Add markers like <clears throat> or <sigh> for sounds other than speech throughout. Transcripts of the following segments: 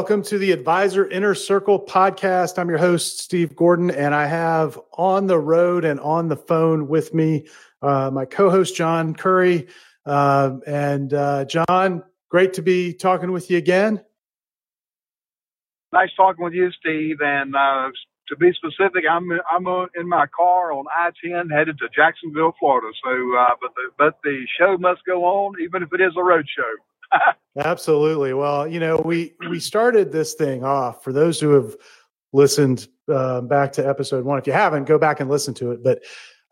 Welcome to the Advisor Inner Circle podcast. I'm your host, Steve Gordon, and I have on the road and on the phone with me uh, my co host, John Curry. Uh, and uh, John, great to be talking with you again. Nice talking with you, Steve. And uh, to be specific, I'm I'm in my car on I-10 headed to Jacksonville, Florida. So, uh, but the but the show must go on, even if it is a road show. Absolutely. Well, you know, we we started this thing off for those who have listened uh, back to episode one. If you haven't, go back and listen to it. But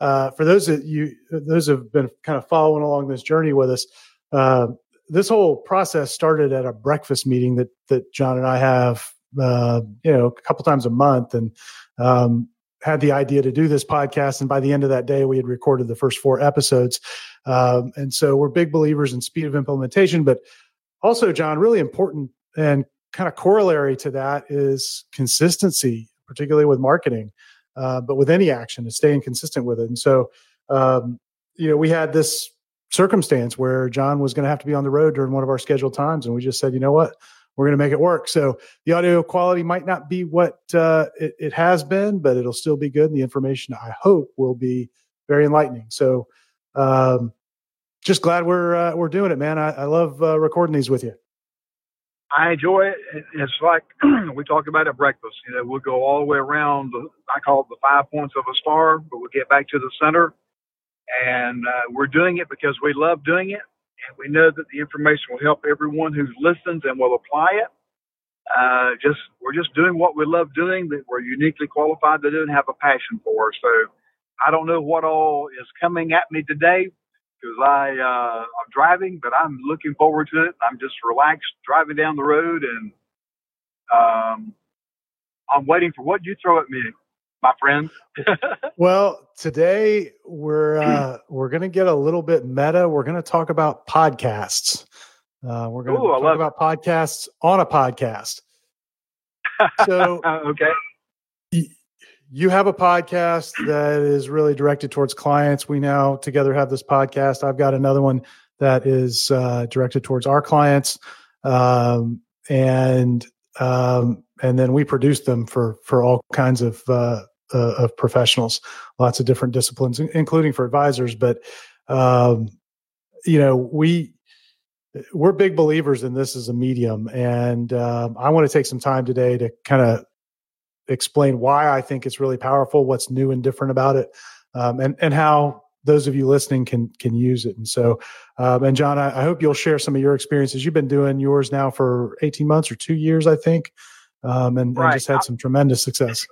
uh, for those that you those have been kind of following along this journey with us, uh, this whole process started at a breakfast meeting that that John and I have uh, you know, a couple times a month and um, had the idea to do this podcast. And by the end of that day, we had recorded the first four episodes. Um, and so we're big believers in speed of implementation, but also, John, really important and kind of corollary to that is consistency, particularly with marketing, uh, but with any action, is staying consistent with it. And so, um, you know, we had this circumstance where John was going to have to be on the road during one of our scheduled times, and we just said, you know what, we're going to make it work. So the audio quality might not be what uh, it, it, has been, but it'll still be good. And the information, I hope, will be very enlightening. So um, just glad we're uh, we're doing it, man. I, I love uh, recording these with you. I enjoy it. It's like <clears throat> we talk about at breakfast. You know, we'll go all the way around. I call it the five points of a star, but we'll get back to the center. And uh, we're doing it because we love doing it and we know that the information will help everyone who listens and will apply it. Uh, just we're just doing what we love doing that we're uniquely qualified to do and have a passion for. So I don't know what all is coming at me today because I uh, I'm driving, but I'm looking forward to it. I'm just relaxed driving down the road and um, I'm waiting for what you throw at me my friend. <laughs> well, today we're uh, <clears throat> we're going to get a little bit meta. We're going to talk about podcasts. Uh, we're going to talk about it. podcasts on a podcast. So, <laughs> okay. you have a podcast that is really directed towards clients. We now together have this podcast. I've got another one that is uh, directed towards our clients, um, and um, and then we produce them for for all kinds of uh, uh, of professionals, lots of different disciplines, including for advisors. But um, you know, we we're big believers in this as a medium, and um, I want to take some time today to kind of explain why I think it's really powerful, what's new and different about it, um, and and how those of you listening can can use it. And so, um, and John, I, I, hope you'll share some of your experiences. You've been doing yours now for eighteen months or two years, I think, um, and, right. and, just had some tremendous success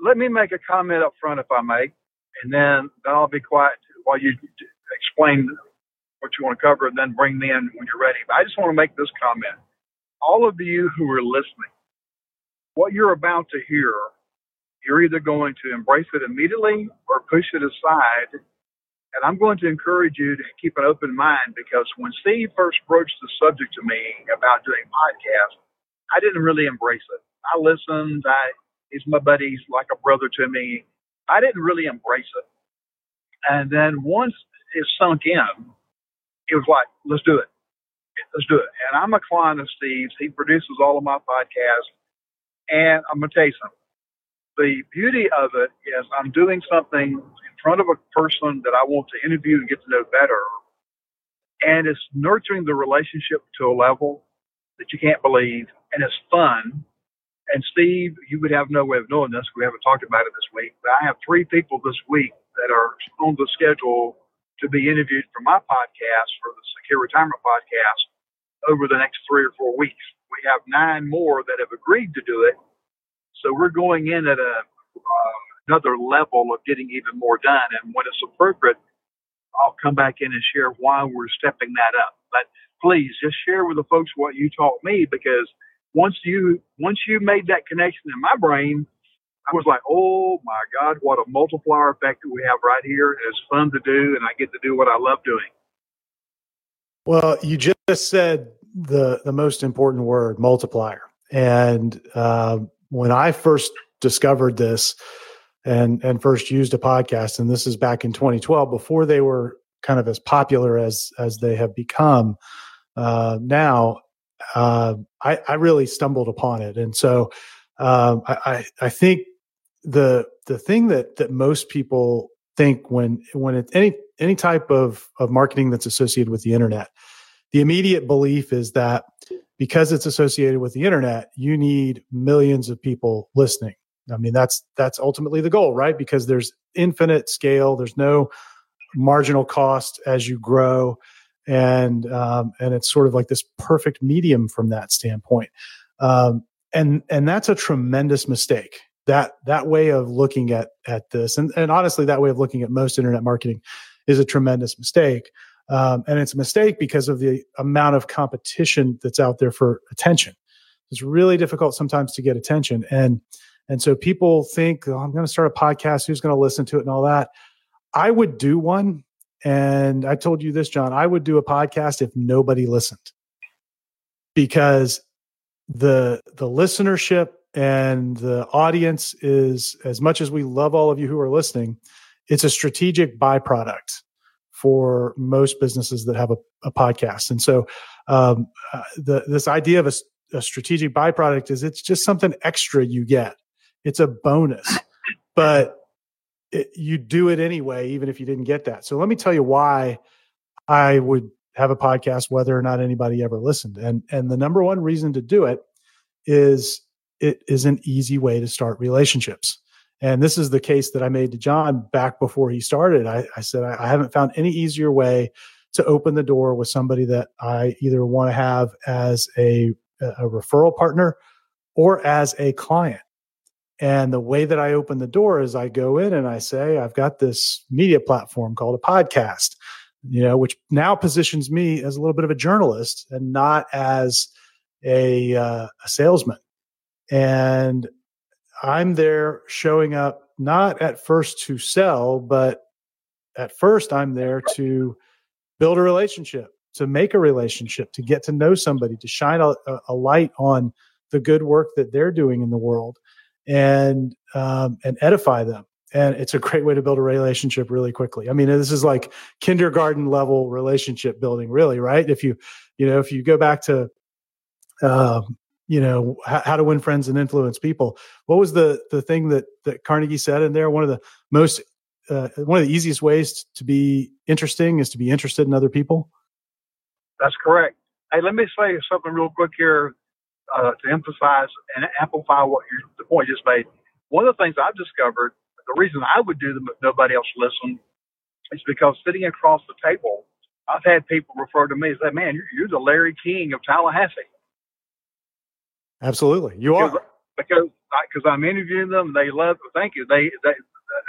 let me make a comment up front, if I may, and then, then I'll be quiet while you explain what you want to cover, and then bring me in when you're ready. But I just want to make this comment. All of you who are listening, what you're about to hear, you're either going to embrace it immediately or push it aside. And I'm going to encourage you to keep an open mind because when Steve first broached the subject to me about doing podcasts, I didn't really embrace it. I listened, I He's my buddy. He's like a brother to me. I didn't really embrace it. And then once it sunk in, it was like, let's do it. Let's do it. And I'm a client of Steve's. He produces all of my podcasts. And I'm going to tell you something. The beauty of it is I'm doing something in front of a person that I want to interview and get to know better. And it's nurturing the relationship to a level that you can't believe. And it's fun and Steve, you would have no way of knowing this. We haven't talked about it this week, but I have three people this week that are on the schedule to be interviewed for my podcast, for the Secure Retirement Podcast, over the next three or four weeks. We have nine more that have agreed to do it. So we're going in at a uh, another level of getting even more done. And when it's appropriate, I'll come back in and share why we're stepping that up. But please just share with the folks what you taught me because – once you once you made that connection in my brain, I was like, oh my God, what a multiplier effect that we have right here. It's fun to do, and I get to do what I love doing. Well, you just said the the most important word, multiplier. And uh, when I first discovered this and and first used a podcast, and this is back in 2012, before they were kind of as popular as as they have become uh, now, uh, I, I, really stumbled upon it. And so um, I, I think the the thing that that most people think when when it's any any type of of marketing that's associated with the internet, the immediate belief is that because it's associated with the internet, you need millions of people listening. I mean, that's that's ultimately the goal, right? Because there's infinite scale. There's no marginal cost as you grow, and um, and it's sort of like this perfect medium from that standpoint. Um, and and that's a tremendous mistake. That that way of looking at at this, and and honestly, that way of looking at most internet marketing is a tremendous mistake. Um, and it's a mistake because of the amount of competition that's out there for attention. It's really difficult sometimes to get attention, and and so people think, oh, I'm going to start a podcast. Who's going to listen to it and all that? I would do one. And I told you this, John, I would do a podcast if nobody listened. Because the, the listenership and the audience is as much as we love all of you who are listening, it's a strategic byproduct for most businesses that have a, a podcast. And so, um, uh, the, this idea of a, a strategic byproduct is it's just something extra you get. It's a bonus, <laughs> but it, you do it anyway, even if you didn't get that. So let me tell you why I would have a podcast, whether or not anybody ever listened. And, and the number one reason to do it is it is an easy way to start relationships. And this is the case that I made to John back before he started. I, I said, I, I haven't found any easier way to open the door with somebody that I either want to have as a, a referral partner or as a client. And the way that I open the door is I go in and I say, I've got this media platform called a podcast, you know, which now positions me as a little bit of a journalist and not as a, uh, a salesman. And I'm there showing up not at first to sell, but at first I'm there to build a relationship, to make a relationship, to get to know somebody, to shine a, a light on the good work that they're doing in the world and um, and edify them. And it's a great way to build a relationship really quickly. I mean this is like kindergarten level relationship building really right? If you you know if you go back to um, you know how, how, to win friends and influence people. What was the the thing that that carnegie said in there? One of the most uh, one of the easiest ways to be interesting is to be interested in other people? That's correct. Hey let me say something real quick here uh, to emphasize and amplify what you, the point you just made. One of the things I've discovered, the reason I would do them if nobody else listened, is because sitting across the table, I've had people refer to me as that man. You're, you're the Larry King of Tallahassee. Absolutely, you because, are because because I'm interviewing them. They love. Thank you. They, they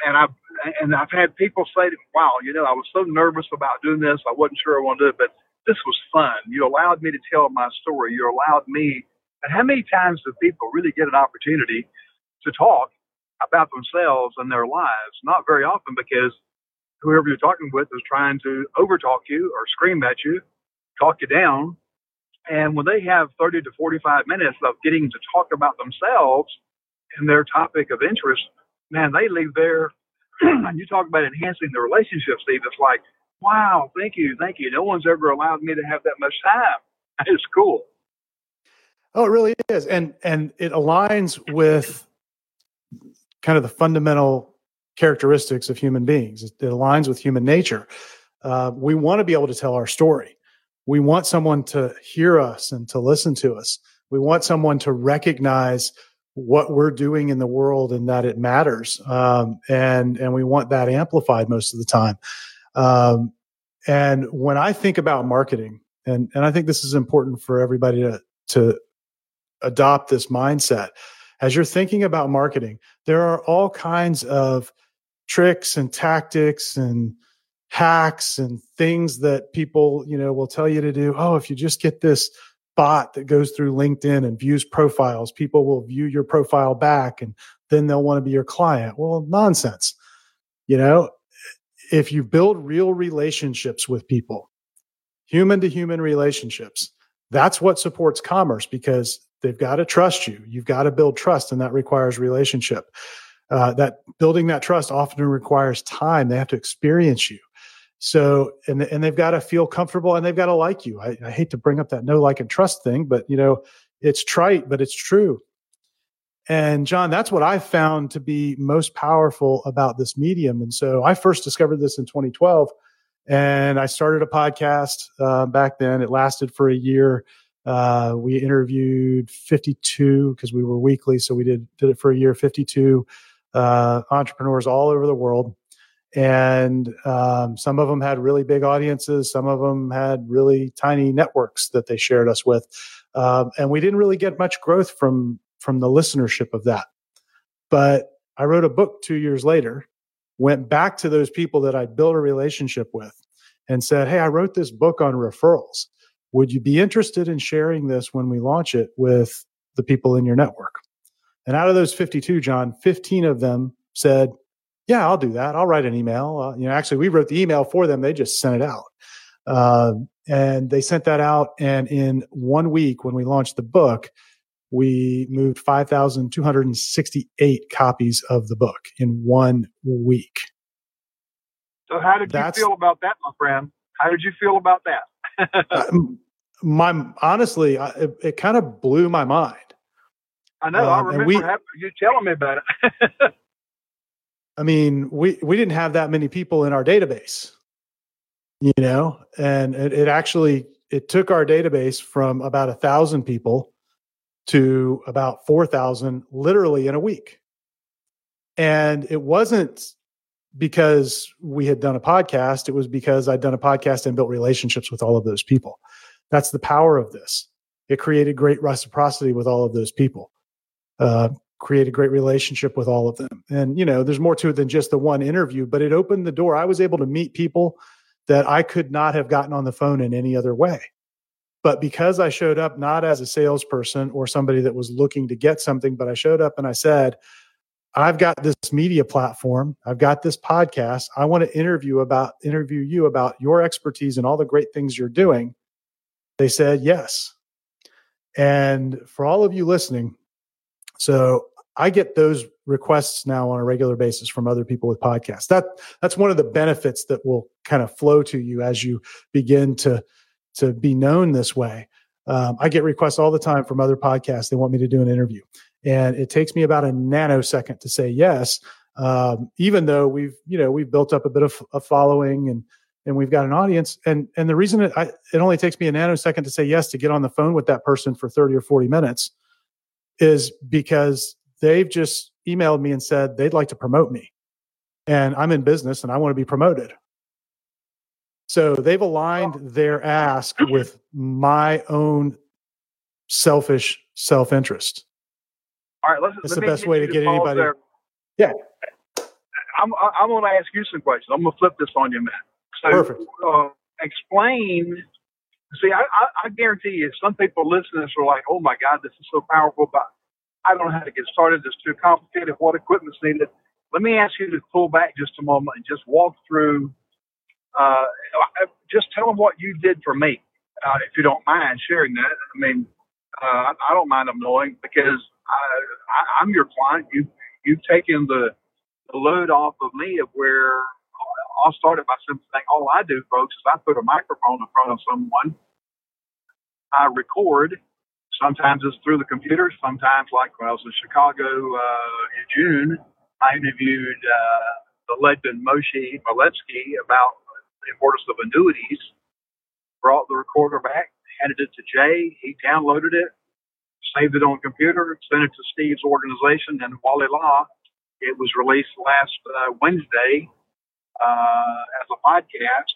and I've and I've had people say, to me, "Wow, you know, I was so nervous about doing this. I wasn't sure I wanted to do it, but this was fun. You allowed me to tell my story. You allowed me and how many times do people really get an opportunity to talk about themselves and their lives? Not very often because whoever you're talking with is trying to overtalk you or scream at you, talk you down. And when they have 30 to 45 minutes of getting to talk about themselves and their topic of interest, man, they leave there. <clears throat> and you talk about enhancing the relationship, Steve. It's like, wow, thank you, thank you. No one's ever allowed me to have that much time. <laughs> It's cool. Oh, it really is, and and it aligns with kind of the fundamental characteristics of human beings. It, aligns with human nature. Uh, we want to be able to tell our story. We want someone to hear us and to listen to us. We want someone to recognize what we're doing in the world and that it matters. Um, and and we want that amplified most of the time. Um, and when I think about marketing, and and I think this is important for everybody to to adopt this mindset. As you're thinking about marketing, there are all kinds of tricks and tactics and hacks and things that people, you know, will tell you to do. Oh, if you just get this bot that goes through LinkedIn and views profiles, people will view your profile back and then they'll want to be your client. Well, nonsense. You know, if you build real relationships with people, human to human relationships, that's what supports commerce because They've got to trust you. You've got to build trust, and that requires relationship. Uh, that building that trust often requires time. They have to experience you. So, and and they've got to feel comfortable and they've got to like you. I, I hate to bring up that no like and trust thing, but you know, it's trite, but it's true. And John, that's what I found to be most powerful about this medium. And so I first discovered this in 2012 and I started a podcast uh, back then. It lasted for a year. Uh, we interviewed 52 because we were weekly. So we did, did it for a year, 52 uh, entrepreneurs all over the world. And um, some of them had really big audiences. Some of them had really tiny networks that they shared us with. Um, and we didn't really get much growth from from the listenership of that. But I wrote a book two years later, went back to those people that I built a relationship with and said, Hey, I wrote this book on referrals. Would you be interested in sharing this when we launch it with the people in your network? And out of those 52, John, 15 of them said, Yeah, I'll do that. I'll write an email. Uh, you know, actually, we wrote the email for them. They just sent it out. Uh, and they sent that out. And in one week, when we launched the book, we moved 5,268 copies of the book in one week. So, how did That's, you feel about that, my friend? How did you feel about that? Uh, my honestly, I, it, it, kind of blew my mind. I know. Um, I remember we, you telling me about it. <laughs> I mean, we we didn't have that many people in our database, you know, and it, it actually it took our database from about a thousand people to about 4,000 literally in a week. And it wasn't because we had done a podcast, it was because I'd done a podcast and built relationships with all of those people. That's the power of this. It created great reciprocity with all of those people, uh, created great relationship with all of them. And, you know, there's more to it than just the one interview, but it opened the door. I was able to meet people that I could not have gotten on the phone in any other way. But because I showed up not as a salesperson or somebody that was looking to get something, but I showed up and I said, I've got this media platform. I've got this podcast. I want to interview about interview you about your expertise and all the great things you're doing. They said yes. And for all of you listening, so I get those requests now on a regular basis from other people with podcasts. That that's one of the benefits that will kind of flow to you as you begin to to be known this way. Um, I get requests all the time from other podcasts. They want me to do an interview, and it takes me about a nanosecond to say yes. Um, even though we've you know we've built up a bit of a following and and we've got an audience, and and the reason it I, it only takes me a nanosecond to say yes to get on the phone with that person for thirty or forty minutes is because they've just emailed me and said they'd like to promote me, and I'm in business and I want to be promoted. So they've aligned their ask with my own selfish self interest. All right, let's. That's let the best way to get anybody. There. Yeah. I'm I'm going to ask you some questions. I'm going to flip this on you, Matt. So, Perfect. Uh, explain. See, I, I, I guarantee you, some people listening to this are like, "Oh my God, this is so powerful," but I don't know how to get started. It's too complicated. What equipment's needed? Let me ask you to pull back just a moment and just walk through uh, just tell them what you did for me, uh, if you don't mind sharing that. I mean, uh, I don't mind them knowing because I, I, I'm your client. You you've taken the, the load off of me of where I'll start it by simply saying all I do, folks, is I put a microphone in front of someone. I record. Sometimes it's through the computer. Sometimes, like when I was in Chicago uh, in June, I interviewed uh, the legend Moshe Milevsky about the importance of annuities, brought the recorder back, handed it to Jay. He downloaded it, saved it on computer, sent it to Steve's organization, and voila, it was released last uh, Wednesday uh, as a podcast.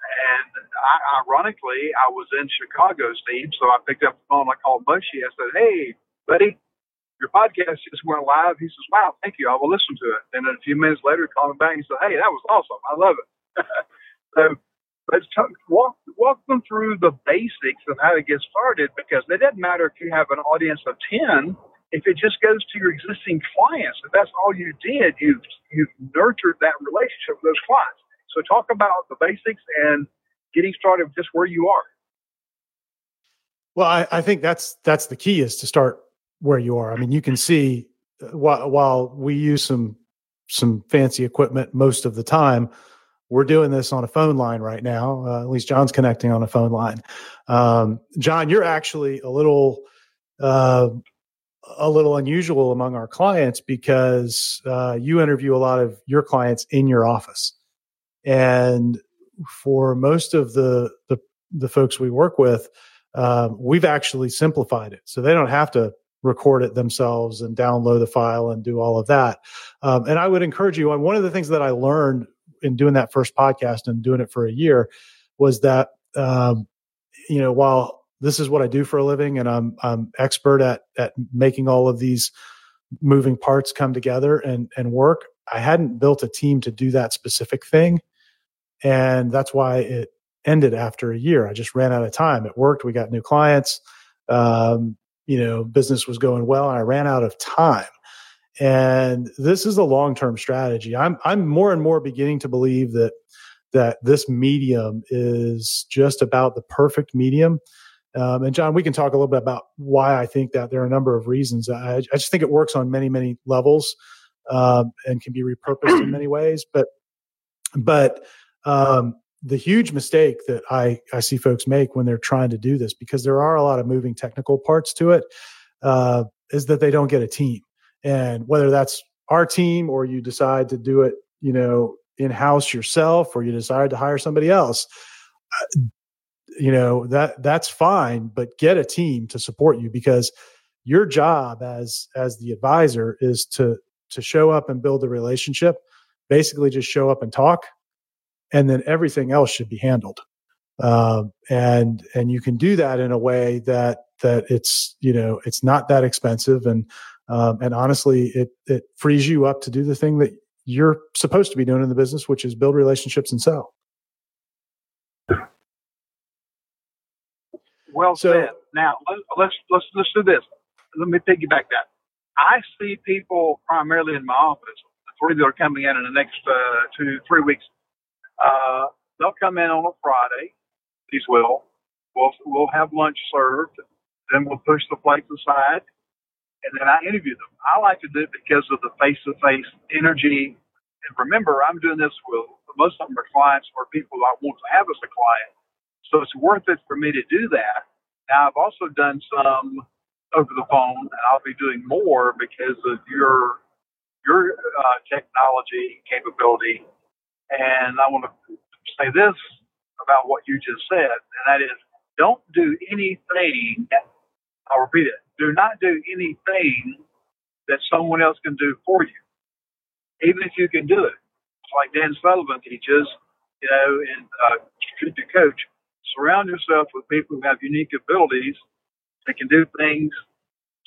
And I, ironically, I was in Chicago, Steve, so I picked up the phone. I called Moshe. I said, "Hey, buddy, your podcast just went live." He says, "Wow, thank you. I will listen to it." And then a few minutes later, he called me back. and He said, "Hey, that was awesome. I love it." <laughs> So let's talk, walk, walk them through the basics of how to get started because it doesn't matter if you have an audience of 10, if it just goes to your existing clients, if that's all you did, you've, you've nurtured that relationship with those clients. So talk about the basics and getting started just where you are. Well, I, I think that's that's the key is to start where you are. I mean, you can see uh, while, while we use some some fancy equipment most of the time, we're doing this on a phone line right now. Uh, at least John's connecting on a phone line. Um, John, you're actually a little uh, a little unusual among our clients because uh, you interview a lot of your clients in your office, and for most of the the, the folks we work with, um, we've actually simplified it so they don't have to record it themselves and download the file and do all of that. Um, and I would encourage you. And one of the things that I learned in doing that first podcast and doing it for a year was that um, you know while this is what I do for a living and I'm I'm expert at at making all of these moving parts come together and and work. I hadn't built a team to do that specific thing. And that's why it ended after a year. I just ran out of time. It worked. We got new clients. Um, you know, business was going well and I ran out of time. And this is a long-term strategy. I'm I'm more and more beginning to believe that that this medium is just about the perfect medium. Um, and John, we can talk a little bit about why I think that there are a number of reasons. I, I just think it works on many, many levels um, and can be repurposed in many ways. But, but um, the huge mistake that I, I see folks make when they're trying to do this, because there are a lot of moving technical parts to it, uh, is that they don't get a team. And whether that's our team or you decide to do it, you know, in house yourself or you decide to hire somebody else, uh, you know that that's fine, but get a team to support you because your job as as the advisor is to to show up and build a relationship. Basically, just show up and talk, and then everything else should be handled. Um, and and you can do that in a way that that it's you know it's not that expensive and um, and honestly it it frees you up to do the thing that you're supposed to be doing in the business, which is build relationships and sell. Well so, said. Now let's let's let's do this. Let me piggyback that. I see people primarily in my office, the three that are coming in in the next uh, two three weeks. Uh, they'll come in on a Friday. These will. We'll we'll have lunch served. Then we'll push the plates aside and then I interview them. I like to do it because of the face to face energy. And remember, I'm doing this with most of them are clients or people I want to have as a client. So it's worth it for me to do that. Now, I've also done some over the phone, and I'll be doing more because of your your uh, technology capability. And I want to say this about what you just said, and that is, don't do anything. I'll repeat it do not do anything that someone else can do for you, even if you can do it. It's like Dan Sullivan teaches, you know, in uh, to Coach. Surround yourself with people who have unique abilities that can do things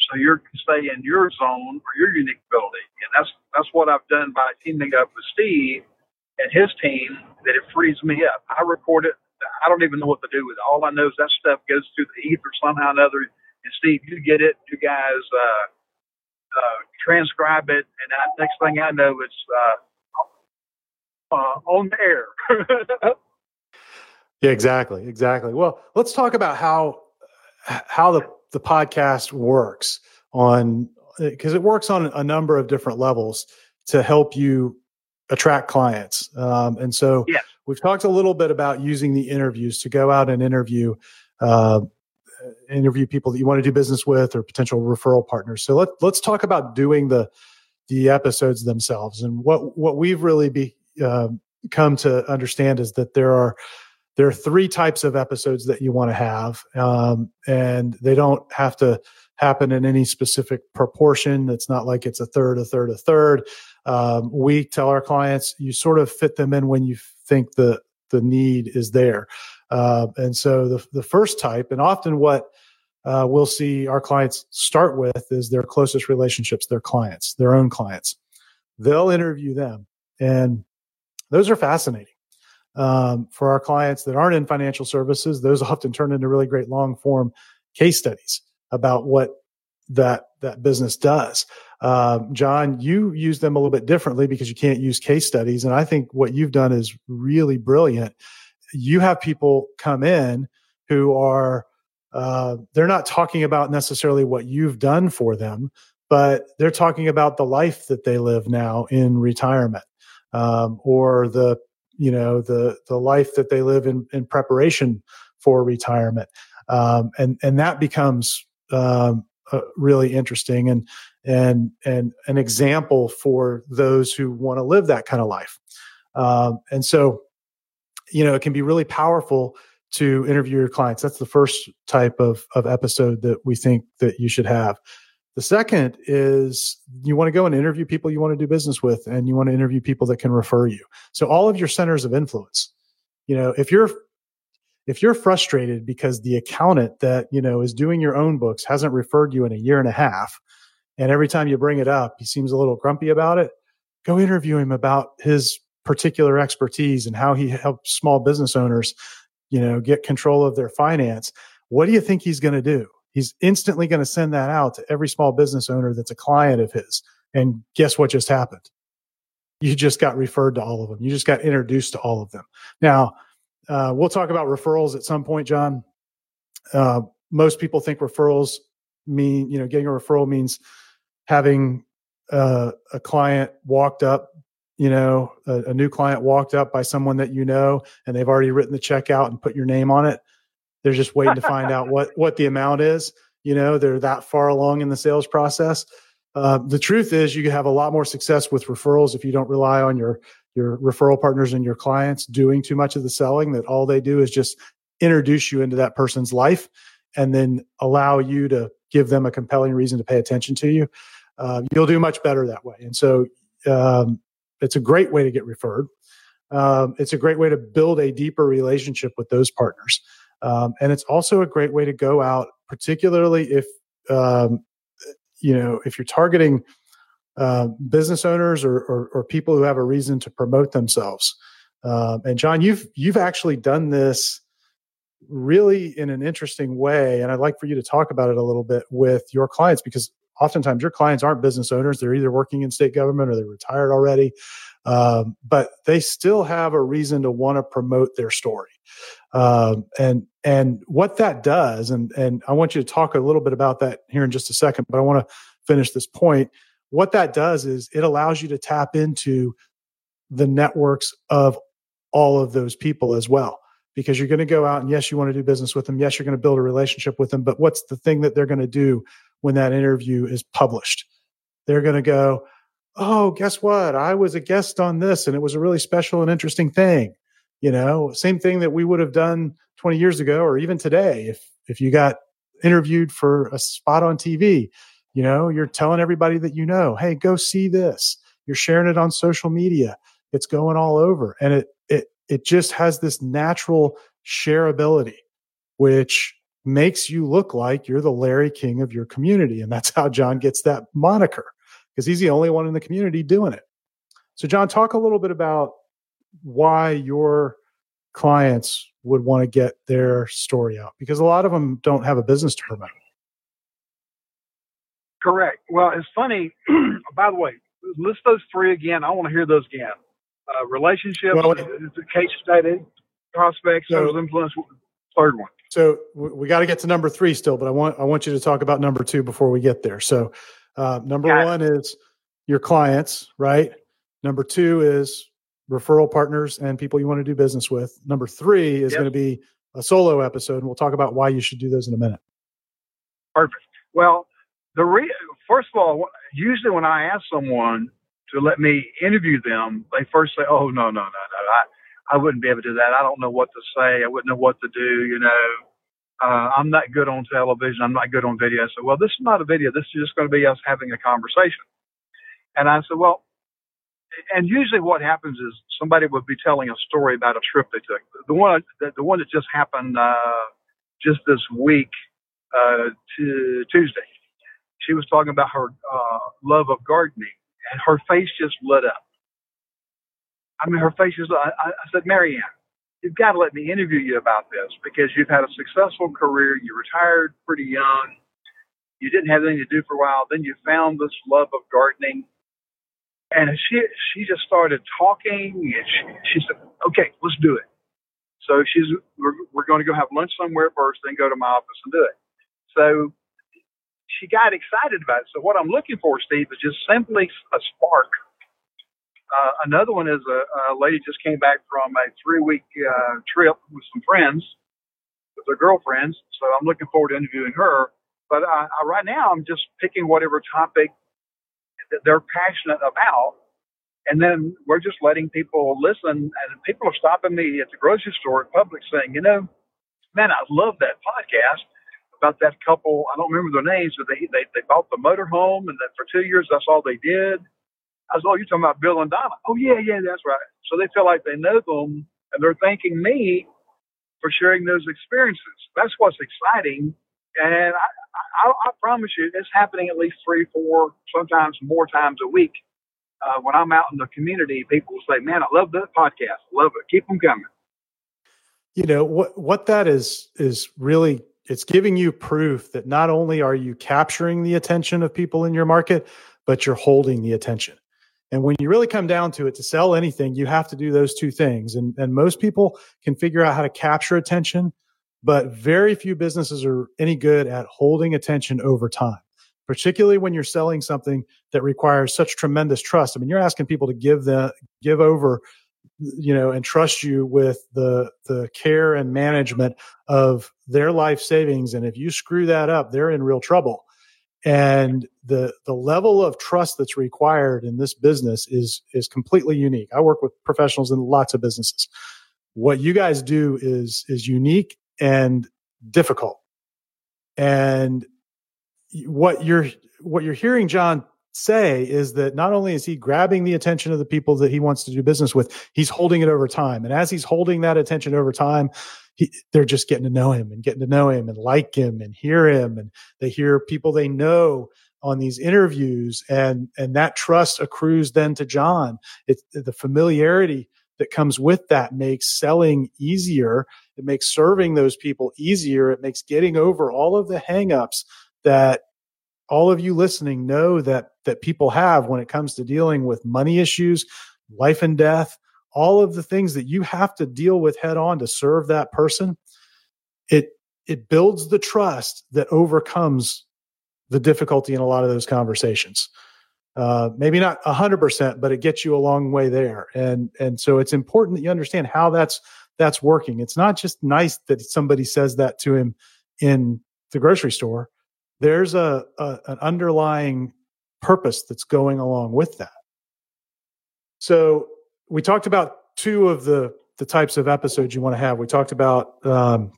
so you can stay in your zone or your unique ability. And that's that's what I've done by teaming up with Steve and his team. That it frees me up. I record it. I don't even know what to do with it. All I know is that stuff goes through the ether somehow or another and Steve, you get it. You guys uh, uh, transcribe it, and I, next thing I know, it's uh, uh on the air. <laughs> yeah, exactly, exactly. Well, let's talk about how how the the podcast works on because it works on a number of different levels to help you attract clients. Um, and so yes. we've talked a little bit about using the interviews to go out and interview uh, interview people that you want to do business with or potential referral partners. So let let's talk about doing the the episodes themselves. And what what we've really be uh, come to understand is that there are there are three types of episodes that you want to have, um, and they don't have to happen in any specific proportion. It's not like it's a third, a third, a third. Um, we tell our clients you sort of fit them in when you think the the need is there. Uh, and so the, the first type, and often what uh, we'll see our clients start with is their closest relationships, their clients, their own clients. They'll interview them. And those are fascinating. Um, for our clients that aren't in financial services, those <laughs> often turn into really great long form case studies about what that that business does. Um, John, you use them a little bit differently because you can't use case studies, and I think what you've done is really brilliant you have people come in who are uh, they're not talking about necessarily what you've done for them, but they're talking about the life that they live now in retirement, um, or the you know the the life that they live in in preparation for retirement. Um, and and that becomes um, uh, really interesting and and and an example for those who want to live that kind of life. Um, and so you know it can be really powerful to interview your clients that's the first type of of episode that we think that you should have the second is you want to go and interview people you want to do business with, and you want to interview people that can refer you. So all of your centers of influence. You know, if you're if you're frustrated because the accountant that you know is doing your own books hasn't referred you in a year and a half, and every time you bring it up, he seems a little grumpy about it, go interview him about his particular expertise and how he helps small business owners, you know, get control of their finance. What do you think he's going to do? he's instantly going to send that out to every small business owner that's a client of his. And guess what just happened? You just got referred to all of them. You just got introduced to all of them. Now, uh, we'll talk about referrals at some point, John. Uh, most people think referrals mean, you know, getting a referral means having uh, a client walked up, you know, a, a new client walked up by someone that you know, and they've already written the check out and put your name on it. They're just waiting to find out what what the amount is. You know, they're that far along in the sales process. Uh, the truth is, you have a lot more success with referrals if you don't rely on your your referral partners and your clients doing too much of the selling. That all they do is just introduce you into that person's life, and then allow you to give them a compelling reason to pay attention to you. Uh, you'll do much better that way. And so, um, it's a great way to get referred. Um, it's a great way to build a deeper relationship with those partners. Um, and it's also a great way to go out, particularly if, um, you know, if you're targeting uh, business owners or, or, or, people who have a reason to promote themselves. Um, and John, you've you've actually done this really in an interesting way, and I'd like for you to talk about it a little bit with your clients because oftentimes your clients aren't business owners; they're either working in state government or they're retired already, um, but they still have a reason to want to promote their story. Um, and and what that does, and and I want you to talk a little bit about that here in just a second, but I want to finish this point. What that does is it allows you to tap into the networks of all of those people as well. Because you're going to go out and yes you want to do business with them. Yes you're going to build a relationship with them. But what's the thing that they're going to do when that interview is published. They're going to go oh guess what? I was a guest on this and it was a really special and interesting thing. You know same thing that we would have done 20 years ago or even today if if you got interviewed for a spot on tv you know you're telling everybody that you know hey go see this. You're sharing it on social media. It's going all over. And it it it just has this natural shareability which makes you look like you're the Larry King of your community and that's how John gets that moniker because he's the only one in the community doing it so John talk a little bit about why your clients would want to get their story out because a lot of them don't have a business to promote. Correct. Well, it's funny. <clears throat> by the way, list those three again. I want to hear those again. Uh, relationships, well, case study, prospects, so, influence. Third one. So we got to get to number three still, but I want I want you to talk about number two before we get there. So uh, number got one it. is your clients, right? Number two is referral partners and people you want to do business with. Number three is yep. going to be a solo episode, and we'll talk about why you should do those in a minute. Perfect. Well, the re- first of all, usually when I ask someone to let me interview them, they first say, "Oh no, no, no, no, I, I wouldn't be able to do that. I don't know what to say. I wouldn't know what to do. You know, uh, I'm not good on television. I'm not good on video." So, well, this is not a video. This is just going to be us having a conversation. And I said, "Well, and usually what happens is somebody would be telling a story about a trip they took. The one the, the one that just happened uh, just this week uh, to Tuesday. She was talking about her uh, love of gardening, and her face just lit up. I mean, her face is. I, I said, Marianne, you've got to let me interview you about this because you've had a successful career. You retired pretty young. You didn't have anything to do for a while. Then you found this love of gardening and she she just started talking, and she, she said, "Okay, let's do it." So she's we're, we're going to go have lunch somewhere first, then go to my office and do it. So she got excited about it. So what I'm looking for, Steve, is just simply a spark Uh, another one is a, a lady just came back from a three week uh, trip with some friends, with their girlfriends. So I'm looking forward to interviewing her. But I, I, right now, I'm just picking whatever topic that they're passionate about. And then we're just letting people listen. And people are stopping me at the grocery store at Publix saying, you know, man, I love that podcast about that couple. I don't remember their names, but they, they, they bought the motorhome and then for two years, that's all they did. I was, oh, you're talking about Bill and Donna. Oh, yeah, yeah, that's right. So they feel like they know them and they're thanking me for sharing those experiences. That's what's exciting. And I, I, I promise you, it's happening at least three, four, sometimes more times a week. Uh, when I'm out in the community, people say, "Man, I love that podcast. Love it. Keep them coming." You know what? What that is is really it's giving you proof that not only are you capturing the attention of people in your market, but you're holding the attention. And when you really come down to it, to sell anything, you have to do those two things. And, and most people can figure out how to capture attention, but very few businesses are any good at holding attention over time, particularly when you're selling something that requires such tremendous trust. I mean, you're asking people to give the, give over, you know, and trust you with the, the care and management of their life savings. And if you screw that up, they're in real trouble and the the level of trust that's required in this business is is completely unique. I work with professionals in lots of businesses. What you guys do is is unique and difficult. And what you're what you're hearing John say is that not only is he grabbing the attention of the people that he wants to do business with, he's holding it over time. And as he's holding that attention over time, he, they're just getting to know him and getting to know him and like him and hear him and they hear people they know on these interviews and and that trust accrues then to John. It's the familiarity that comes with that makes selling easier. It makes serving those people easier. It makes getting over all of the hangups that all of you listening know that that people have when it comes to dealing with money issues, life and death, all of the things that you have to deal with head on to serve that person it it builds the trust that overcomes the difficulty in a lot of those conversations. Uh, maybe not 100% but it gets you a long way there. And and so it's important that you understand how that's that's working. It's not just nice that somebody says that to him in the grocery store. There's a, a an underlying purpose that's going along with that. So we talked about two of the the types of episodes you want to have. We talked about um,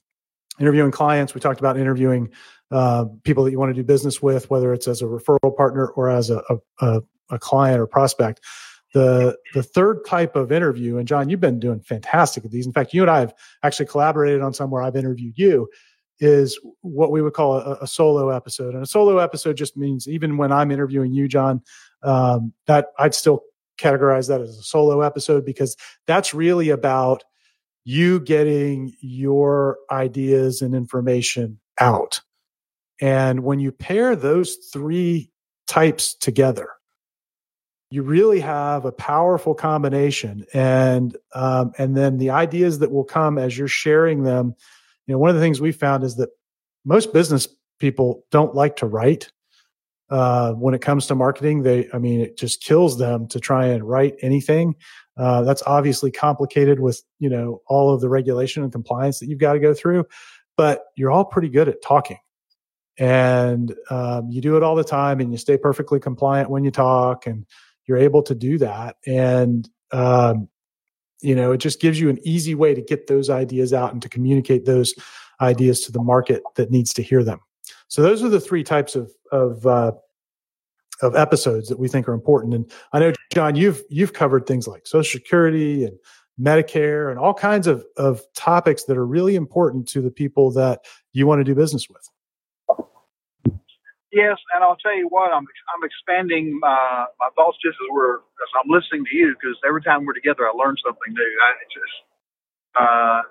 interviewing clients. We talked about interviewing uh, people that you want to do business with, whether it's as a referral partner or as a, a, a client or prospect. The the third type of interview, and John, you've been doing fantastic at these. In fact, you and I have actually collaborated on some where I've interviewed you. Is what we would call a, a solo episode, and a solo episode just means even when I'm interviewing you, John, um, that I'd still categorize that as a solo episode because that's really about you getting your ideas and information out. And when you pair those three types together, you really have a powerful combination. And um, and then the ideas that will come as you're sharing them. You know, one of the things we found is that most business people don't like to write uh, when it comes to marketing, they, I mean, it just kills them to try and write anything. Uh, that's obviously complicated with, you know, all of the regulation and compliance that you've got to go through, but you're all pretty good at talking and um, you do it all the time and you stay perfectly compliant when you talk and you're able to do that. And, um, you know, it just gives you an easy way to get those ideas out and to communicate those ideas to the market that needs to hear them. So those are the three types of of uh, of episodes that we think are important. And I know, John, you've you've covered things like Social Security and Medicare and all kinds of of topics that are really important to the people that you want to do business with. Yes, and I'll tell you what, I'm I'm expanding my my thoughts just as we're as I'm listening to you because every time we're together, I learn something new. I just uh,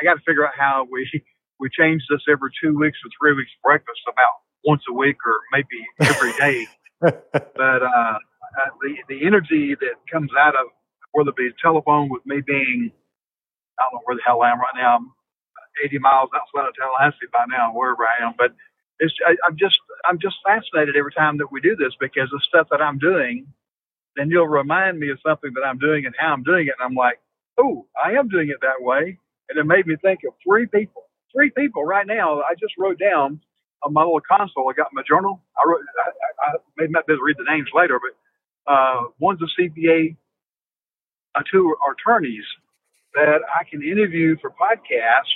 I got to figure out how we <laughs> we change this every two weeks or three weeks breakfast about once a week or maybe every day. <laughs> but uh, uh, the the energy that comes out of whether it be telephone with me being I don't know where the hell I am right now. I'm 80 miles outside of Tallahassee by now, wherever I am. But it's I, I'm just I'm just fascinated every time that we do this because the stuff that I'm doing then you'll remind me of something that I'm doing and how I'm doing it. And I'm like, oh, I am doing it that way. And it made me think of three people, three people right now. I just wrote down on my little console. I got my journal. I wrote, I, I maybe not be able to read the names later, but uh, one's a CPA, uh, two are attorneys that I can interview for podcasts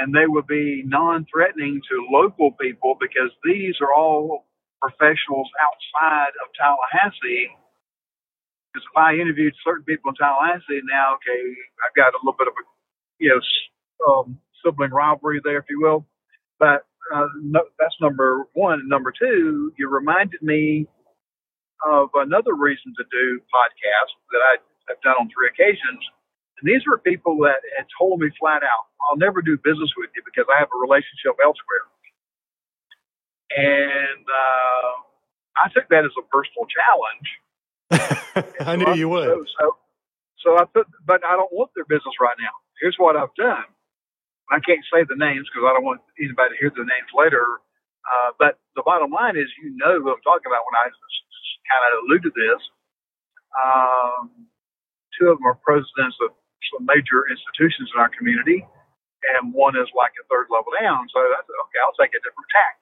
and they would be non-threatening to local people because these are all professionals outside of Tallahassee. Because if I interviewed certain people in Tallahassee now, okay, I've got a little bit of a, you know, um, sibling rivalry there, if you will. But uh, no, that's number one. Number two, you reminded me of another reason to do podcasts that I have done on three occasions and these were people that had told me flat out, I'll never do business with you because I have a relationship elsewhere. And uh, I took that as a personal challenge. <laughs> I knew you would. So, so, so I put, but I don't want their business right now. Here's what I've done. I can't say the names because I don't want anybody to hear the names later. Uh, but the bottom line is, you know who I'm talking about when I kind of allude to this. Um, two of them are presidents of some major institutions in our community, and one is like a third level down. So I said, okay, I'll take a different tack.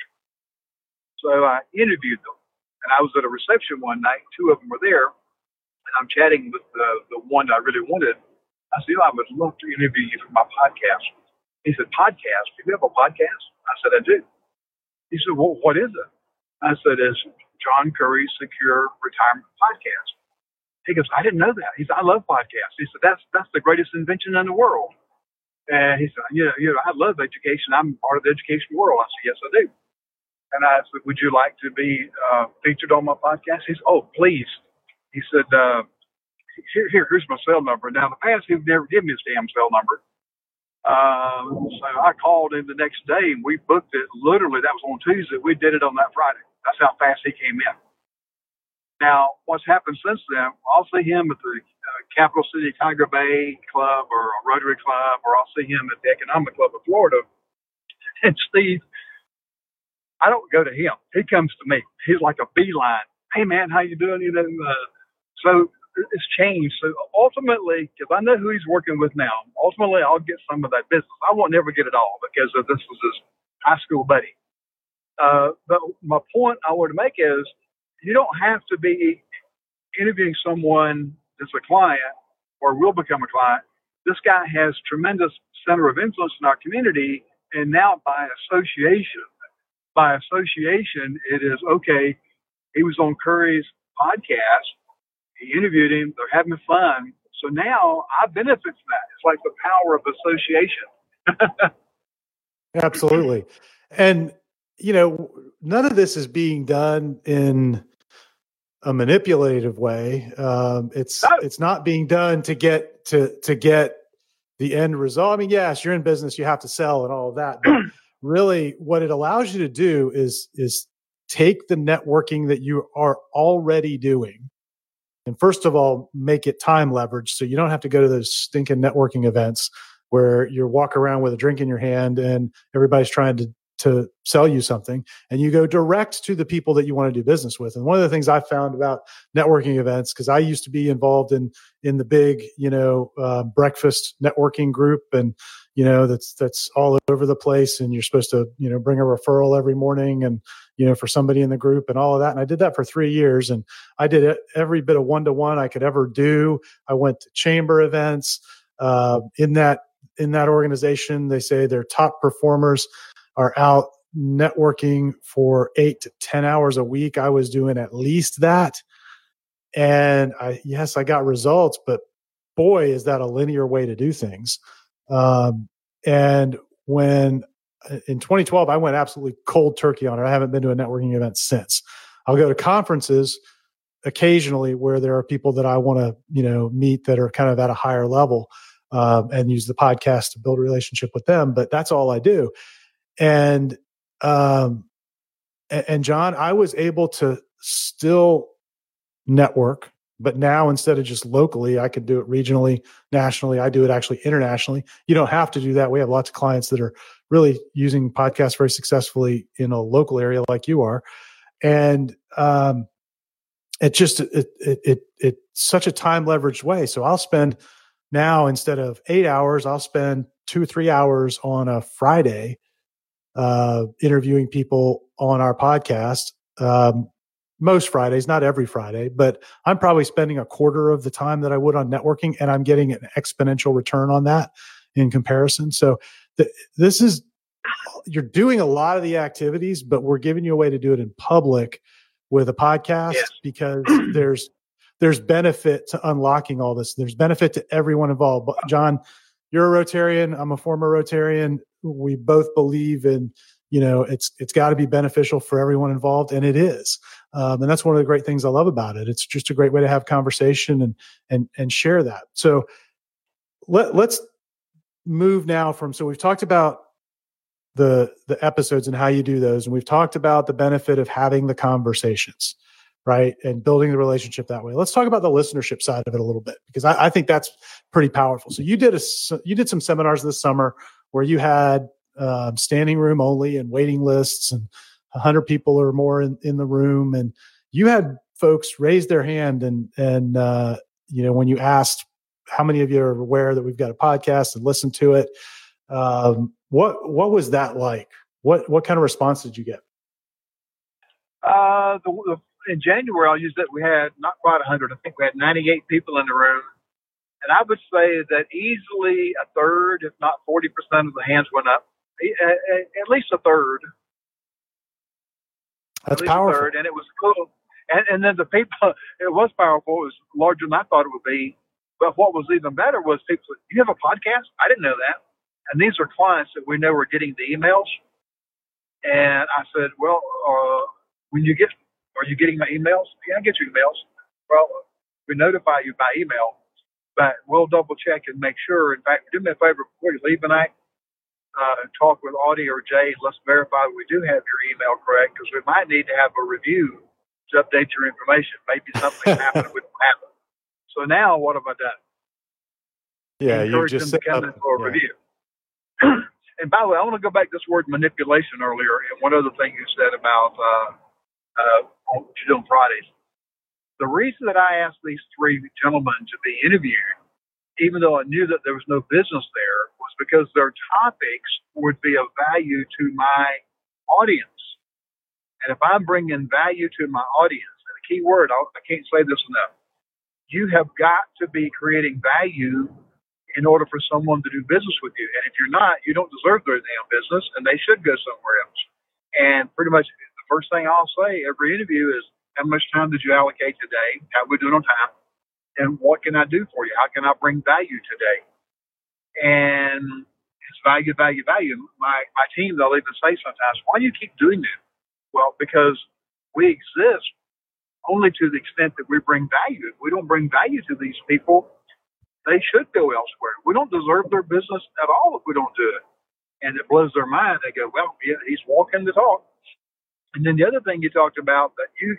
So I interviewed them, and I was at a reception one night. Two of them were there, and I'm chatting with the, the one I really wanted. I said, I would love to interview you for my podcast. He said, podcast? Do you have a podcast? I said, I do. He said, well, what is it? I said, it's John Curry Secure Retirement Podcast. He goes, I didn't know that. He said, I love podcasts. He said, that's that's the greatest invention in the world. And he said, you know, you know, I love education. I'm part of the education world. I said, yes, I do. And I said, would you like to be uh, featured on my podcast? He said, oh, please. He said, uh, here, here, here's my cell number. Now, in the past, he would never give me his damn cell number. Uh, so I called him the next day and we booked it. Literally, that was on Tuesday. We did it on that Friday. That's how fast he came in. Now, what's happened since then, I'll see him at the uh, Capital City Tiger Bay Club or a Rotary Club, or I'll see him at the Economic Club of Florida. <laughs> And Steve, I don't go to him. He comes to me. He's like a beeline. Hey, man, how you doing? You know, uh, so it's changed. So ultimately, because I know who he's working with now, ultimately I'll get some of that business. I won't never get it all because this was his high school buddy. Uh, but my point I want to make is you don't have to be interviewing someone that's a client or will become a client. This guy has tremendous center of influence in our community, and now by association, by association, it is okay. He was on Curry's podcast. He interviewed him. They're having fun. So now I benefit from that. It's like the power of association. <laughs> Absolutely. And, you know, none of this is being done in a manipulative way. Um, it's oh. it's not being done to get to to get the end result. I mean, yes, you're in business, you have to sell and all of that. But <clears throat> really, what it allows you to do is is take the networking that you are already doing, and first of all, make it time leverage, so you don't have to go to those stinking networking events where you walk around with a drink in your hand and everybody's trying to to sell you something and you go direct to the people that you want to do business with. And one of the things i found about networking events because i used to be involved in in the big you know uh, breakfast networking group and you know that's that's all over the place and you're supposed to you know bring a referral every morning and you know for somebody in the group and all of that and i did that for three years and i did every bit of one-to-one i could ever do i went to chamber events uh, in that in that organization they say their top performers are out networking for eight to 10 hours a week. I was doing at least that. And I, yes, I got results, but boy, is that a linear way to do things. Um, and when uh, in 2012, I went absolutely cold turkey on it. I haven't been to a networking event since. I'll go to conferences occasionally where there are people that I want to, you know, meet that are kind of at a higher level um, and use the podcast to build a relationship with them. But that's all I do and um and John, I was able to still network, but now instead of just locally, I could do it regionally, nationally. I do it actually internationally. You don't have to do that. We have lots of clients that are really using podcasts very successfully in a local area like you are. And um it just it, it it it's such a time leveraged way. So I'll spend now instead of eight hours, I'll spend two three hours on a Friday uh, interviewing people on our podcast. Um, most Fridays, not every Friday, but I'm probably spending a quarter of the time that I would on networking, and I'm getting an exponential return on that in comparison. So th- this is you're doing a lot of the activities, but we're giving you a way to do it in public with a podcast yes. because there's there's benefit to unlocking all this. There's benefit to everyone involved. John, you're a Rotarian. I'm a former Rotarian. We both believe in you know it's it's got to be beneficial for everyone involved, and it is. Um, and that's one of the great things I love about it. It's just a great way to have conversation and and and share that. So let let's move now from so we've talked about the the episodes and how you do those and we've talked about the benefit of having the conversations right and building the relationship that way let's talk about the listenership side of it a little bit because i, I think that's pretty powerful so you did a you did some seminars this summer where you had um, standing room only and waiting lists and 100 people or more in, in the room and you had folks raise their hand and and uh, you know when you asked how many of you are aware that we've got a podcast and listen to it um, what what was that like? What what kind of response did you get? Uh, the, the, in January, I'll use that we had not quite 100. I think we had 98 people in the room, and I would say that easily a third, if not 40 percent of the hands went up. At least a third. That's powerful. Third, and it was cool. And, and then the people, it was powerful. It was larger than I thought it would be. But what was even better was people said, "You have a podcast? I didn't know that." And these are clients that we know are getting the emails. And I said, well, uh, when you get, are you getting my emails? Yeah, I get your emails. Well, we notify you by email, but we'll double check and make sure. In fact, do me a favor before you leave tonight. Uh, talk with Audie or Jay. Let's verify we do have your email correct because we might need to have a review to update your information. Maybe something <laughs> happened we don't have. So now what have I done? Yeah, you just them to come in for a yeah. review. <clears throat> and by the way, I want to go back to this word manipulation earlier and one other thing you said about uh, uh, what you do on Fridays. The reason that I asked these three gentlemen to be interviewed, even though I knew that there was no business there, because their topics would be of value to my audience. And if I'm bringing value to my audience, and the key word, I can't say this enough, you have got to be creating value in order for someone to do business with you. And if you're not, you don't deserve their damn business, and they should go somewhere else. And pretty much the first thing I'll say every interview is, how much time did you allocate today? How we doing on time? And what can I do for you? How can I bring value today? And it's value, value, value. My my team, they'll even say sometimes, why do you keep doing this? Well, because we exist only to the extent that we bring value. If we don't bring value to these people, they should go elsewhere. We don't deserve their business at all if we don't do it. And it blows their mind. They go, well, yeah, he's walking the talk. And then the other thing you talked about that you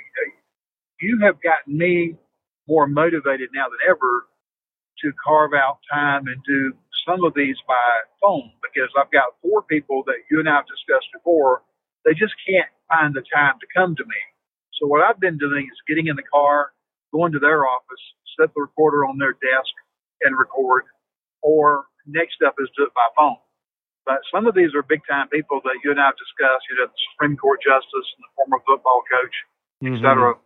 you have gotten me more motivated now than ever to carve out time and do some of these by phone because I've got four people that you and I have discussed before. They just can't find the time to come to me. So what I've been doing is getting in the car, going to their office, set the recorder on their desk, and record, or next step is do it by phone. But some of these are big time people that you and I have discussed, you know, the Supreme Court justice and the former football coach, mm-hmm. et cetera.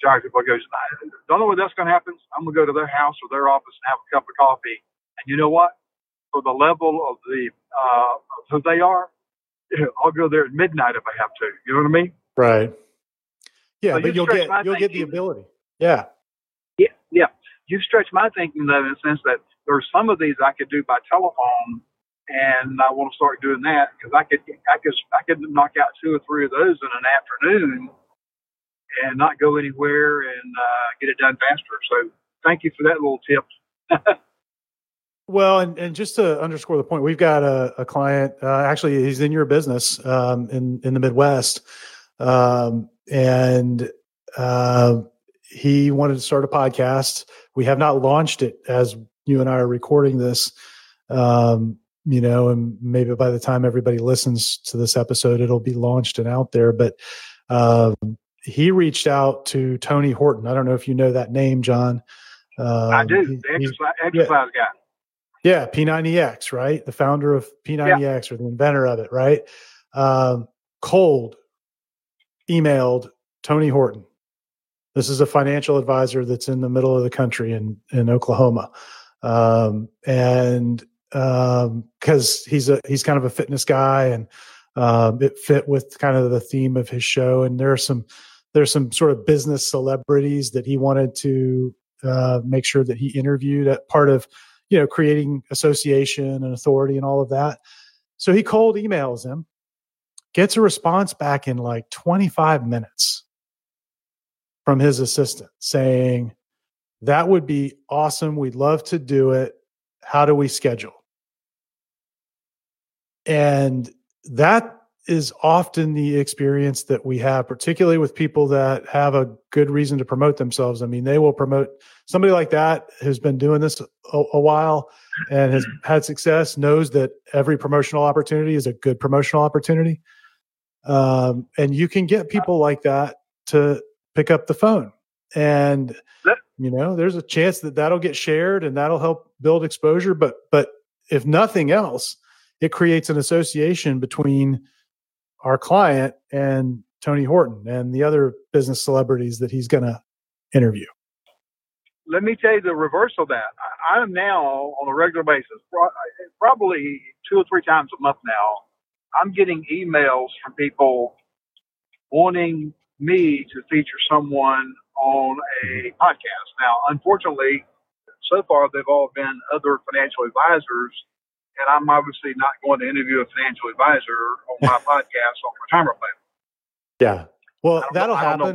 Giant football coach. I don't know where that's going to happen. I'm going to go to their house or their office and have a cup of coffee. And you know what? For the level of the uh, who they are, <clears throat> I'll go there at midnight if I have to. You know what I mean? Right. Yeah, so but you'll get you'll get the ability. Yeah. Yeah, yeah you stretch my thinking though in the sense that there are some of these I could do by telephone, and I want to start doing that because I could I could I could knock out two or three of those in an afternoon and not go anywhere and uh, get it done faster. So thank you for that little tip. <laughs> well, and, and just to underscore the point, we've got a, a client. Uh, actually, he's in your business um, in in the Midwest, um, and uh, he wanted to start a podcast. We have not launched it as you and I are recording this. Um, you know, and maybe by the time everybody listens to this episode, it'll be launched and out there. But um, he reached out to Tony Horton. I don't know if you know that name, John. Um, I do. the exercise, exercise yeah. guy. Yeah, P90X, right? The founder of P90X yeah. or the inventor of it, right? Um, cold emailed Tony Horton. This is a financial advisor that's in the middle of the country in in Oklahoma, um, and because um, he's a he's kind of a fitness guy, and um, it fit with kind of the theme of his show. And there are some there's some sort of business celebrities that he wanted to uh, make sure that he interviewed at part of you know creating association and authority and all of that. So he cold emails him, gets a response back in like 25 minutes from his assistant saying, That would be awesome. We'd love to do it. How do we schedule? And that is often the experience that we have, particularly with people that have a good reason to promote themselves. I mean, they will promote somebody like that who's been doing this a, a, while and has had success, knows that every promotional opportunity is a good promotional opportunity. Um, and you can get people like that to pick up the phone. And, you know, there's a chance that that'll get shared and that'll help build exposure. But, but if nothing else, it creates an association between our client and Tony Horton and the other business celebrities that he's going to interview. Let me tell you the reverse of that. I am now on a regular basis, probably two or three times a month now. I'm getting emails from people wanting me to feature someone on a podcast. Now, unfortunately, so far they've all been other financial advisors, and I'm obviously not going to interview a financial advisor on my <laughs> podcast on retirement plan. Yeah, well, that'll know, happen.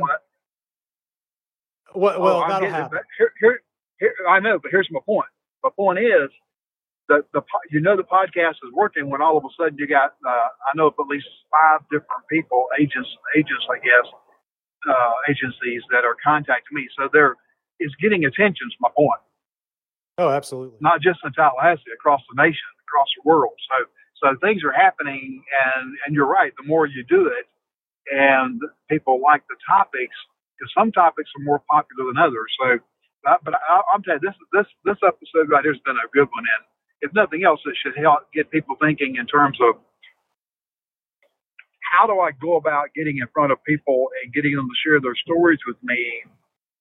Well, well oh, that'll happen. Here, here, here, I know, but here's my point. My point is the, the you know the podcast is working when all of a sudden you got uh, I know of at least five different people agents agents I guess uh, agencies that are contacting me so there is getting attention is my point oh absolutely not just in Tallahassee across the nation across the world. So so things are happening and and you're right the more you do it and people like the topics because some topics are more popular than others. So but I, I'm telling you, this this this episode right here has been a good one, and if nothing else, it should help get people thinking in terms of how do I go about getting in front of people and getting them to share their stories with me,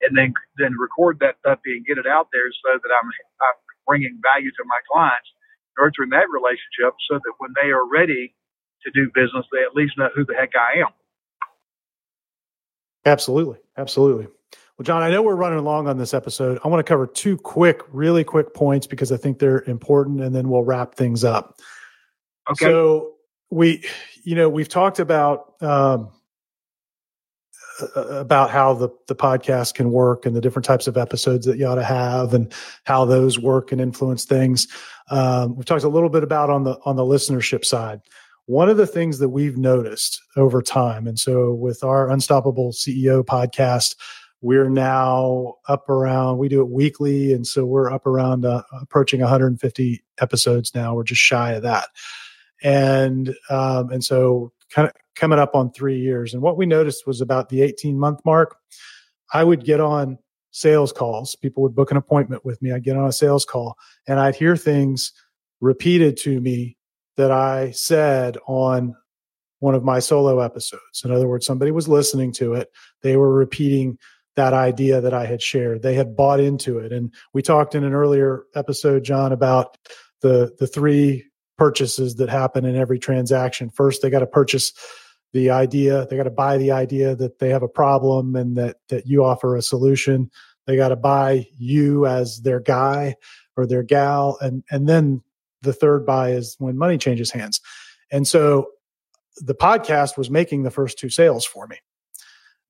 and then then record that puppy and get it out there so that I'm, I'm bringing value to my clients, nurturing that relationship so that when they are ready to do business, they at least know who the heck I am. Absolutely, absolutely. Well, John, I know we're running along on this episode. I want to cover two quick, really quick points because I think they're important, and then we'll wrap things up. Okay. So we, you know, we've talked about um, about how the the podcast can work and the different types of episodes that you ought to have and how those work and influence things. Um, we've talked a little bit about on the on the listenership side. One of the things that we've noticed over time, and so with our Unstoppable CEO podcast, we're now up around we do it weekly and so we're up around uh, approaching 150 episodes now we're just shy of that and um, and so kind of coming up on three years and what we noticed was about the 18 month mark i would get on sales calls people would book an appointment with me i'd get on a sales call and i'd hear things repeated to me that i said on one of my solo episodes in other words somebody was listening to it they were repeating that idea that I had shared. They had bought into it. And we talked in an earlier episode, John, about the the three purchases that happen in every transaction. First, they got to purchase the idea, they got to buy the idea that they have a problem and that that you offer a solution. They got to buy you as their guy or their gal and and then the third buy is when money changes hands. And so the podcast was making the first two sales for me.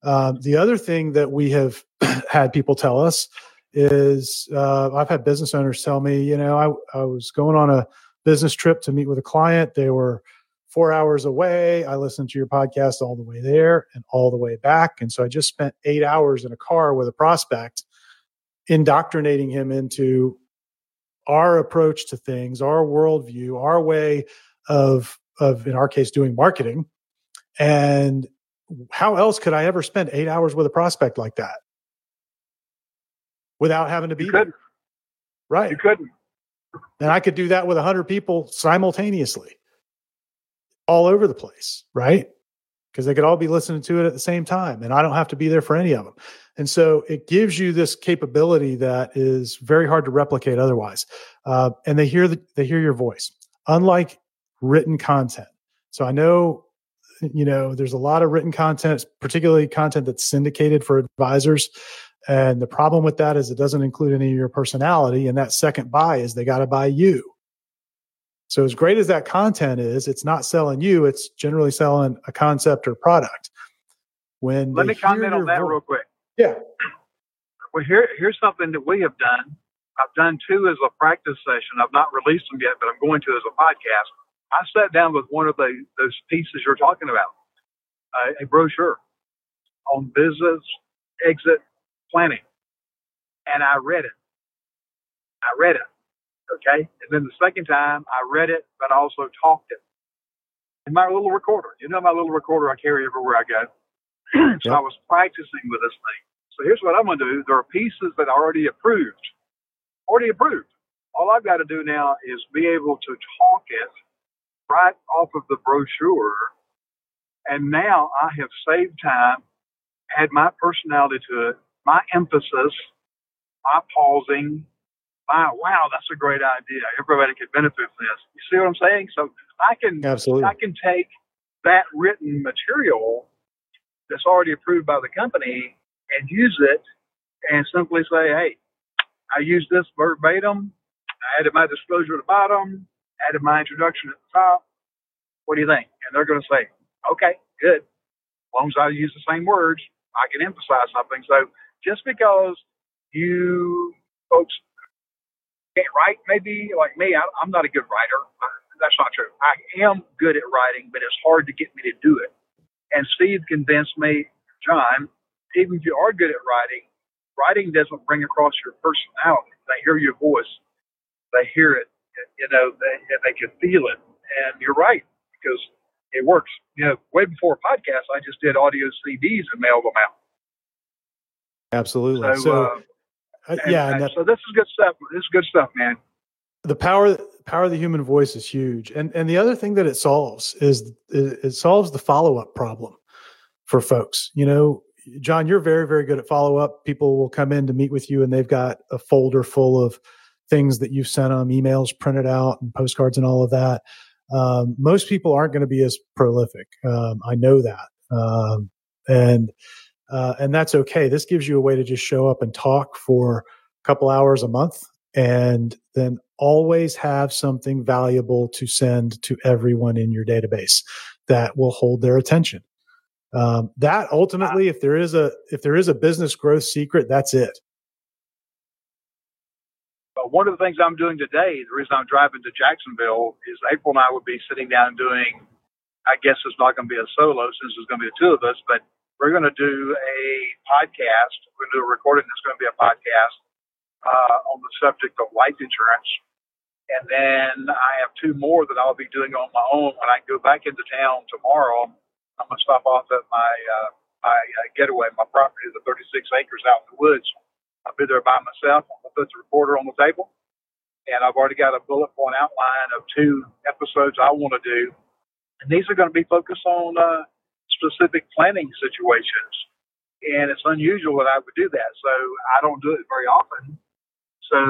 Um, the other thing that we have <clears throat> had people tell us is uh, I've had business owners tell me, you know, I, I was going on a business trip to meet with a client. They were four hours away. I listened to your podcast all the way there and all the way back. And so I just spent eight hours in a car with a prospect, indoctrinating him into our approach to things, our worldview, our way of, of in our case, doing marketing. And how else could I ever spend eight hours with a prospect like that without having to be you couldn't. right? You couldn't. And I could do that with a hundred people simultaneously, all over the place, right? Because they could all be listening to it at the same time, and I don't have to be there for any of them. And so it gives you this capability that is very hard to replicate otherwise. Uh, and they hear the, they hear your voice, unlike written content. So I know, you know, there's a lot of written content, particularly content that's syndicated for advisors. And the problem with that is it doesn't include any of your personality. And that second buy is they got to buy you. So as great as that content is, it's not selling you. It's generally selling a concept or product. When let me comment on that vo- real quick. Yeah. Well, here here's something that we have done. I've done two as a practice session. I've not released them yet, but I'm going to as a podcast. I sat down with one of the those pieces you're talking about, uh, a brochure on business exit planning, and I read it. I read it. Okay, and then the second time I read it, but I also talked it in my little recorder. You know my little recorder I carry everywhere I go. <clears throat> so yep. I was practicing with this thing. So here's what I'm going to do. There are pieces that are already approved, already approved. All I've got to do now is be able to talk it right off of the brochure. And now I have saved time, add my personality to it, my emphasis, my pausing, my wow, that's a great idea. Everybody could benefit from this. You see what I'm saying? So I can absolutely I can take that written material that's already approved by the company and use it and simply say, hey, I use this verbatim. I added my disclosure at the bottom added my introduction at the top. What do you think? And they're going to say, okay, good. As long as I use the same words, I can emphasize something. So just because you folks can't write, maybe like me, I, I'm not a good writer. That's not true. I am good at writing, but it's hard to get me to do it. And Steve convinced me, John, even if you are good at writing, writing doesn't bring across your personality. They hear your voice, they hear it, you know, they, they can feel it. And you're right, because it works. You know, way before podcasts, I just did audio CDs and mailed them out. Absolutely. So, so uh, and, yeah. And that, so this is good stuff. This is good stuff, man. The power, power of the human voice is huge. And and the other thing that it solves is it, it solves the follow up problem for folks. You know, John, you're very, very good at follow up. People will come in to meet with you and they've got a folder full of things that you've sent them, emails printed out and postcards and all of that. Um, most people aren't going to be as prolific. Um, I know that. Um, and, uh, and that's okay. This gives you a way to just show up and talk for a couple hours a month and then always have something valuable to send to everyone in your database that will hold their attention. Um, that ultimately, if there is a if there is a business growth secret, that's it one of the things I'm doing today, the reason I'm driving to Jacksonville, is April and I would be sitting down doing. I guess it's not going to be a solo since there's going to be the two of us, but we're going to do a podcast. We're going to do a recording that's going to be a podcast uh, on the subject of life insurance. And then I have two more that I'll be doing on my own when I go back into town tomorrow. I'm going to stop off at my uh, my uh, getaway, my property, the 36 acres out in the woods I'll be there by myself. I'm going to put the recorder on the table. And I've already got a bullet point outline of two episodes I want to do. And these are going to be focused on uh, specific planning situations. And it's unusual that I would do that. So I don't do it very often. So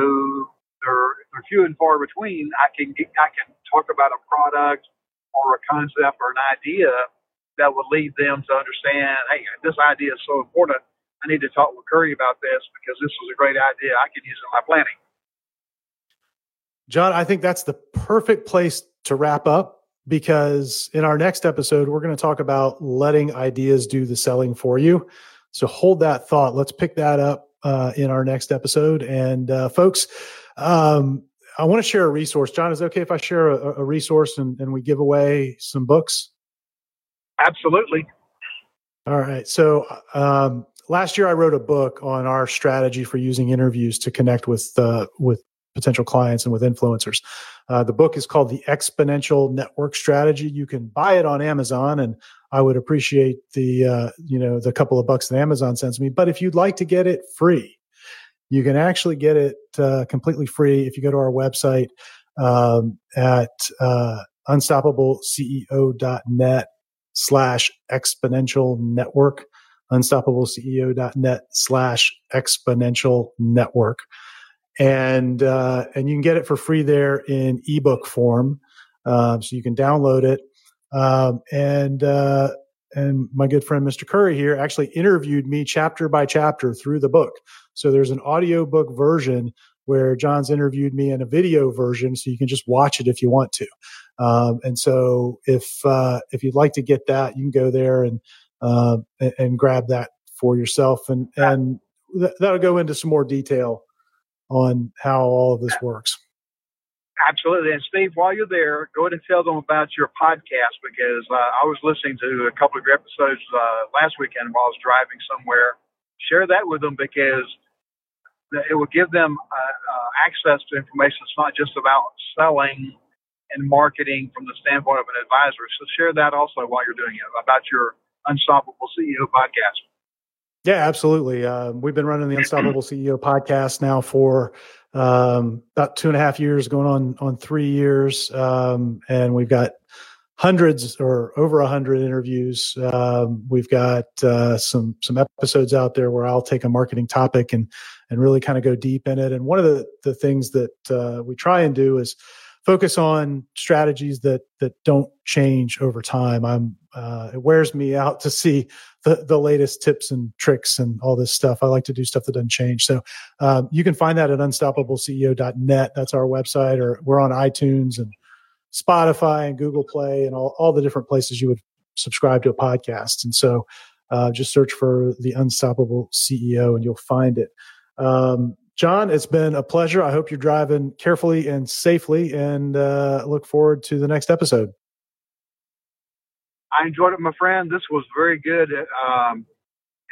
they're, they're few and far between. I can, I can talk about a product or a concept or an idea that would lead them to understand, hey, this idea is so important I need to talk with Curry about this because this was a great idea. I can use it in my planning. John, I think that's the perfect place to wrap up because in our next episode, we're going to talk about letting ideas do the selling for you. So hold that thought. Let's pick that up uh, in our next episode. And uh, folks, um, I want to share a resource. John, is it okay if I share a, a resource and, and we give away some books? Absolutely. All right. So um, last year I wrote a book on our strategy for using interviews to connect with uh, with potential clients and with influencers. Uh, the book is called The Exponential Network Strategy. You can buy it on Amazon, and I would appreciate the uh, you know the couple of bucks that Amazon sends me. But if you'd like to get it free, you can actually get it uh, completely free if you go to our website um, at uh, unstoppableceo.net slash exponential network unstoppableceo.net slash exponential network and uh, and you can get it for free there in ebook form um, so you can download it um, and uh, and my good friend Mr. Curry here actually interviewed me chapter by chapter through the book. So there's an audio book version where John's interviewed me in a video version, so you can just watch it if you want to. Um, and so if uh, if you'd like to get that, you can go there and uh, and, and, grab that for yourself, and and th- that'll go into some more detail on how all of this works. Absolutely. And Steve, while you're there, go ahead and tell them about your podcast because uh, I was listening to a couple of your episodes uh, last weekend while I was driving somewhere. Share that with them because it will give them uh, uh, access to information. It's not just about selling and marketing from the standpoint of an advisor. So share that also while you're doing it about your Unstoppable CEO podcast. Yeah, absolutely. Uh, we've been running the Unstoppable CEO podcast now for um, about two and a half years, going on on three years, um, and we've got hundreds or over a hundred interviews. Um, we've got uh, some some episodes out there where I'll take a marketing topic and and really kind of go deep in it. And one of the the things that uh, we try and do is focus on strategies that that don't change over time. I'm uh, it wears me out to see the the latest tips and tricks and all this stuff. I like to do stuff that doesn't change. So um, you can find that at unstoppableceo.net. That's our website, or we're on iTunes and Spotify and Google Play and all all the different places you would subscribe to a podcast. And so uh, just search for the Unstoppable CEO and you'll find it. Um, John, it's been a pleasure. I hope you're driving carefully and safely and uh, look forward to the next episode. I enjoyed it, my friend. This was very good. Um,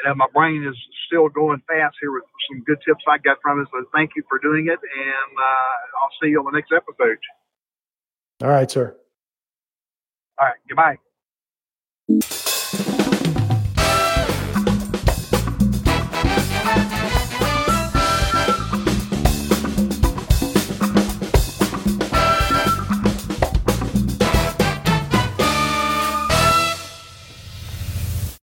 and my brain is still going fast here with some good tips I got from it. So thank you for doing it. And uh, I'll see you on the next episode. All right, sir. All right. Goodbye.